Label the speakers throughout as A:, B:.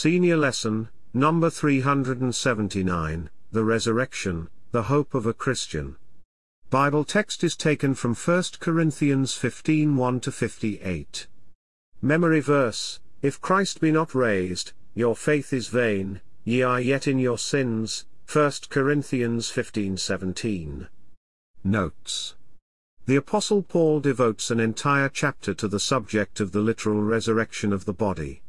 A: Senior Lesson, number 379, The Resurrection, the Hope of a Christian. Bible text is taken from 1 Corinthians 15 1 58. Memory verse If Christ be not raised, your faith is vain, ye are yet in your sins. 1 Corinthians 15 17. Notes The Apostle Paul devotes an entire chapter to the subject of the literal resurrection of the body.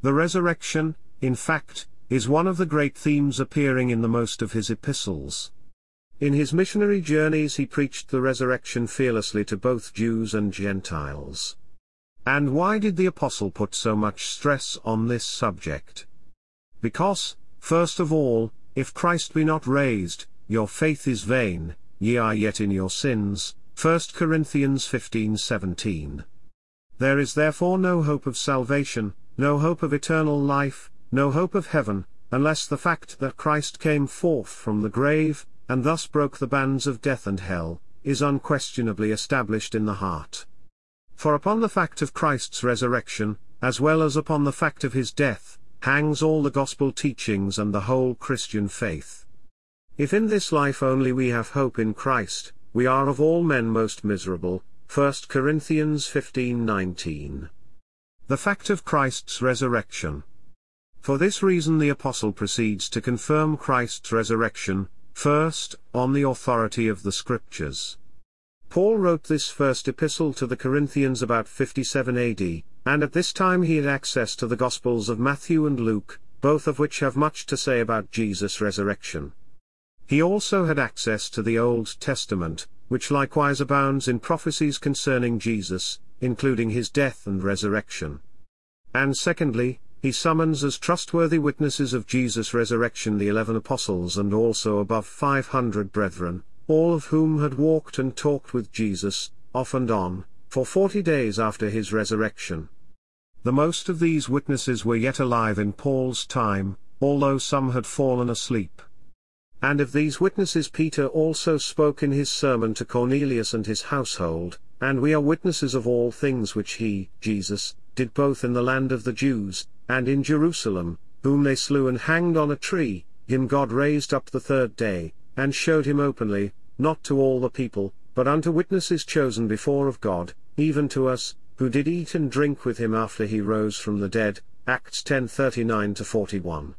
A: The resurrection, in fact, is one of the great themes appearing in the most of his epistles. In his missionary journeys he preached the resurrection fearlessly to both Jews and Gentiles. And why did the apostle put so much stress on this subject? Because, first of all, if Christ be not raised, your faith is vain, ye are yet in your sins. 1 Corinthians 15:17. There is therefore no hope of salvation, no hope of eternal life, no hope of heaven, unless the fact that Christ came forth from the grave, and thus broke the bands of death and hell, is unquestionably established in the heart. For upon the fact of Christ's resurrection, as well as upon the fact of his death, hangs all the gospel teachings and the whole Christian faith. If in this life only we have hope in Christ, we are of all men most miserable. 1 Corinthians 15:19. The fact of Christ's resurrection. For this reason the Apostle proceeds to confirm Christ's resurrection, first, on the authority of the Scriptures. Paul wrote this first epistle to the Corinthians about 57 AD, and at this time he had access to the Gospels of Matthew and Luke, both of which have much to say about Jesus' resurrection. He also had access to the Old Testament, which likewise abounds in prophecies concerning Jesus, including his death and resurrection. And secondly, he summons as trustworthy witnesses of Jesus' resurrection the eleven apostles and also above five hundred brethren, all of whom had walked and talked with Jesus, off and on, for forty days after his resurrection. The most of these witnesses were yet alive in Paul's time, although some had fallen asleep. And of these witnesses Peter also spoke in his sermon to Cornelius and his household, and we are witnesses of all things which he, Jesus, did both in the land of the Jews, and in Jerusalem, whom they slew and hanged on a tree, him God raised up the third day, and showed him openly, not to all the people, but unto witnesses chosen before of God, even to us, who did eat and drink with him after he rose from the dead. Acts 10:39 41.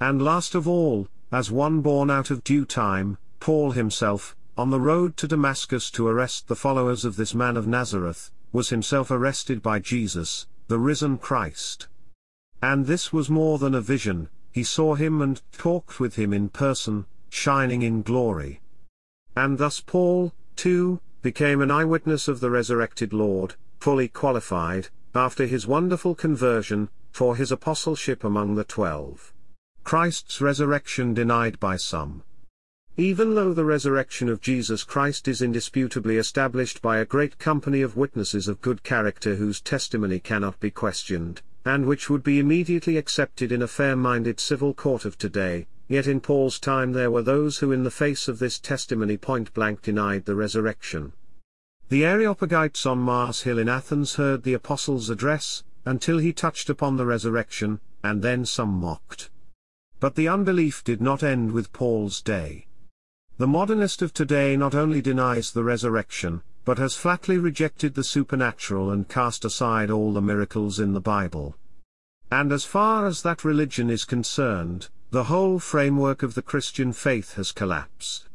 A: And last of all, as one born out of due time, Paul himself, on the road to Damascus to arrest the followers of this man of Nazareth, was himself arrested by Jesus, the risen Christ. And this was more than a vision, he saw him and talked with him in person, shining in glory. And thus Paul, too, became an eyewitness of the resurrected Lord, fully qualified, after his wonderful conversion, for his apostleship among the twelve. Christ's resurrection denied by some. Even though the resurrection of Jesus Christ is indisputably established by a great company of witnesses of good character whose testimony cannot be questioned, and which would be immediately accepted in a fair-minded civil court of today, yet in Paul's time there were those who in the face of this testimony point-blank denied the resurrection. The Areopagites on Mars Hill in Athens heard the apostles' address, until he touched upon the resurrection, and then some mocked. But the unbelief did not end with Paul's day. The modernist of today not only denies the resurrection, but has flatly rejected the supernatural and cast aside all the miracles in the Bible. And as far as that religion is concerned, the whole framework of the Christian faith has collapsed.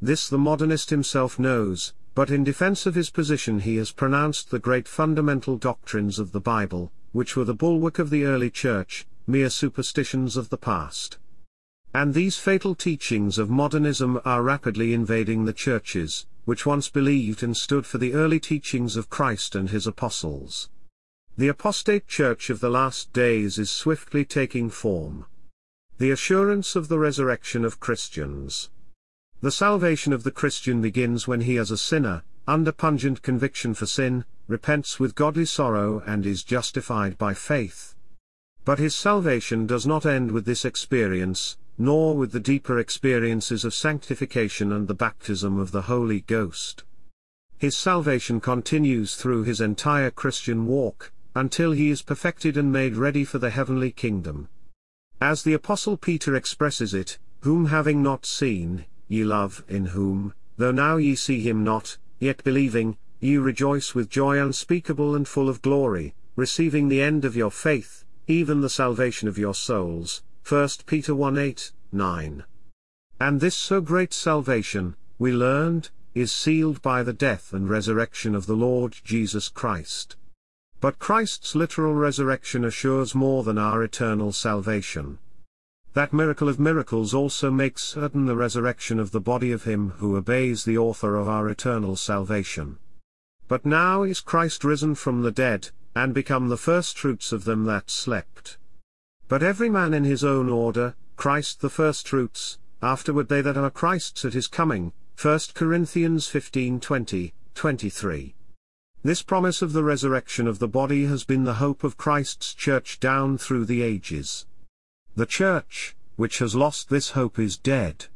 A: This the modernist himself knows, but in defense of his position he has pronounced the great fundamental doctrines of the Bible, which were the bulwark of the early church, mere superstitions of the past. And these fatal teachings of modernism are rapidly invading the churches, which once believed and stood for the early teachings of Christ and his apostles. The apostate church of the last days is swiftly taking form. The assurance of the resurrection of Christians. The salvation of the Christian begins when he as a sinner, under pungent conviction for sin, repents with godly sorrow and is justified by faith. But his salvation does not end with this experience, nor with the deeper experiences of sanctification and the baptism of the Holy Ghost. His salvation continues through his entire Christian walk, until he is perfected and made ready for the heavenly kingdom. As the Apostle Peter expresses it, whom having not seen, ye love, in whom, though now ye see him not, yet believing, ye rejoice with joy unspeakable and full of glory, receiving the end of your faith, even the salvation of your souls. 1 Peter 1 8, 9. And this so great salvation, we learned, is sealed by the death and resurrection of the Lord Jesus Christ. But Christ's literal resurrection assures more than our eternal salvation. That miracle of miracles also makes certain the resurrection of the body of him who obeys the author of our eternal salvation. But now is Christ risen from the dead, and become the firstfruits of them that slept. But every man in his own order, Christ the firstfruits, afterward they that are Christ's at his coming, 1 Corinthians 15 20, 23. This promise of the resurrection of the body has been the hope of Christ's church down through the ages. The church, which has lost this hope is dead.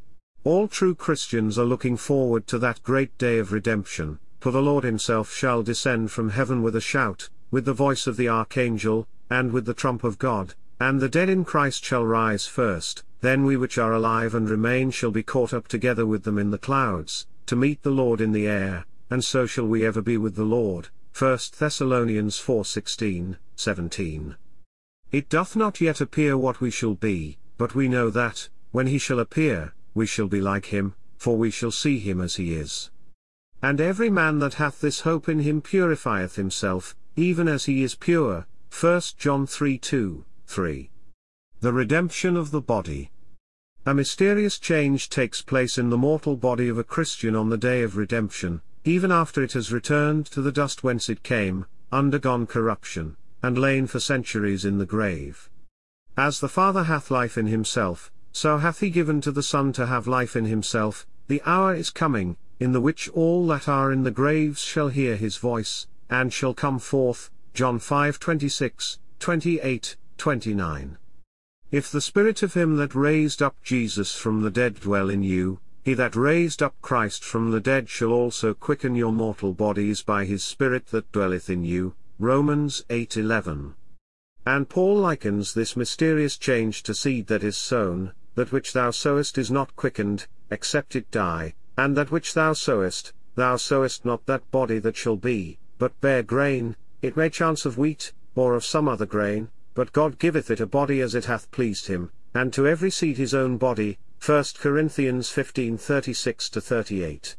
A: All true Christians are looking forward to that great day of redemption, for the Lord himself shall descend from heaven with a shout, with the voice of the archangel, and with the trump of God, and the dead in Christ shall rise first, then we which are alive and remain shall be caught up together with them in the clouds, to meet the Lord in the air, and so shall we ever be with the Lord. 1 Thessalonians 4:16, 17. It doth not yet appear what we shall be, but we know that, when he shall appear, we shall be like him, for we shall see him as he is. And every man that hath this hope in him purifieth himself, even as he is pure. 1 John 3 2, 3. The redemption of the body. A mysterious change takes place in the mortal body of a Christian on the day of redemption, even after it has returned to the dust whence it came, undergone corruption, and lain for centuries in the grave. As the Father hath life in himself, so hath he given to the Son to have life in himself, the hour is coming, in the which all that are in the graves shall hear his voice, and shall come forth. John 5 26, 28, 29. If the Spirit of him that raised up Jesus from the dead dwell in you, he that raised up Christ from the dead shall also quicken your mortal bodies by his Spirit that dwelleth in you. Romans 8:11. And Paul likens this mysterious change to seed that is sown, that which thou sowest is not quickened, except it die, and that which thou sowest, thou sowest not that body that shall be, but bare grain, it may chance of wheat, or of some other grain, but God giveth it a body as it hath pleased him, and to every seed his own body. 1 Corinthians 15:36-38.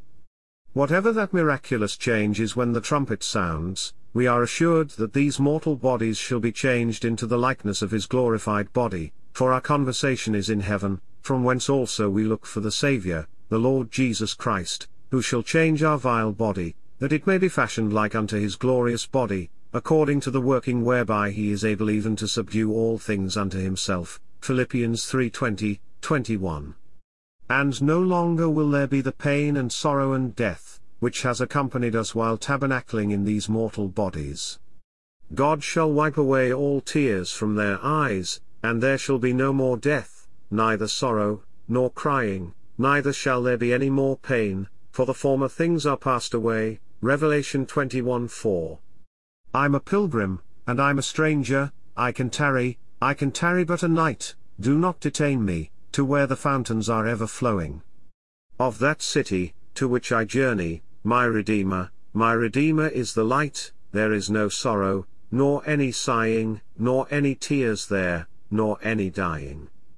A: Whatever that miraculous change is when the trumpet sounds, we are assured that these mortal bodies shall be changed into the likeness of his glorified body, for our conversation is in heaven, from whence also we look for the Saviour, the Lord Jesus Christ, who shall change our vile body, that it may be fashioned like unto his glorious body, according to the working whereby he is able even to subdue all things unto himself. Philippians 3:20, 21. And no longer will there be the pain and sorrow and death, which has accompanied us while tabernacling in these mortal bodies. God shall wipe away all tears from their eyes, and there shall be no more death, neither sorrow, nor crying, neither shall there be any more pain, for the former things are passed away. Revelation 21:4. I'm a pilgrim, and I'm a stranger, I can tarry, I can tarry but a night, do not detain me, to where the fountains are ever flowing. Of that city, to which I journey, my Redeemer, my Redeemer is the light, there is no sorrow, nor any sighing, nor any tears there, nor any dying.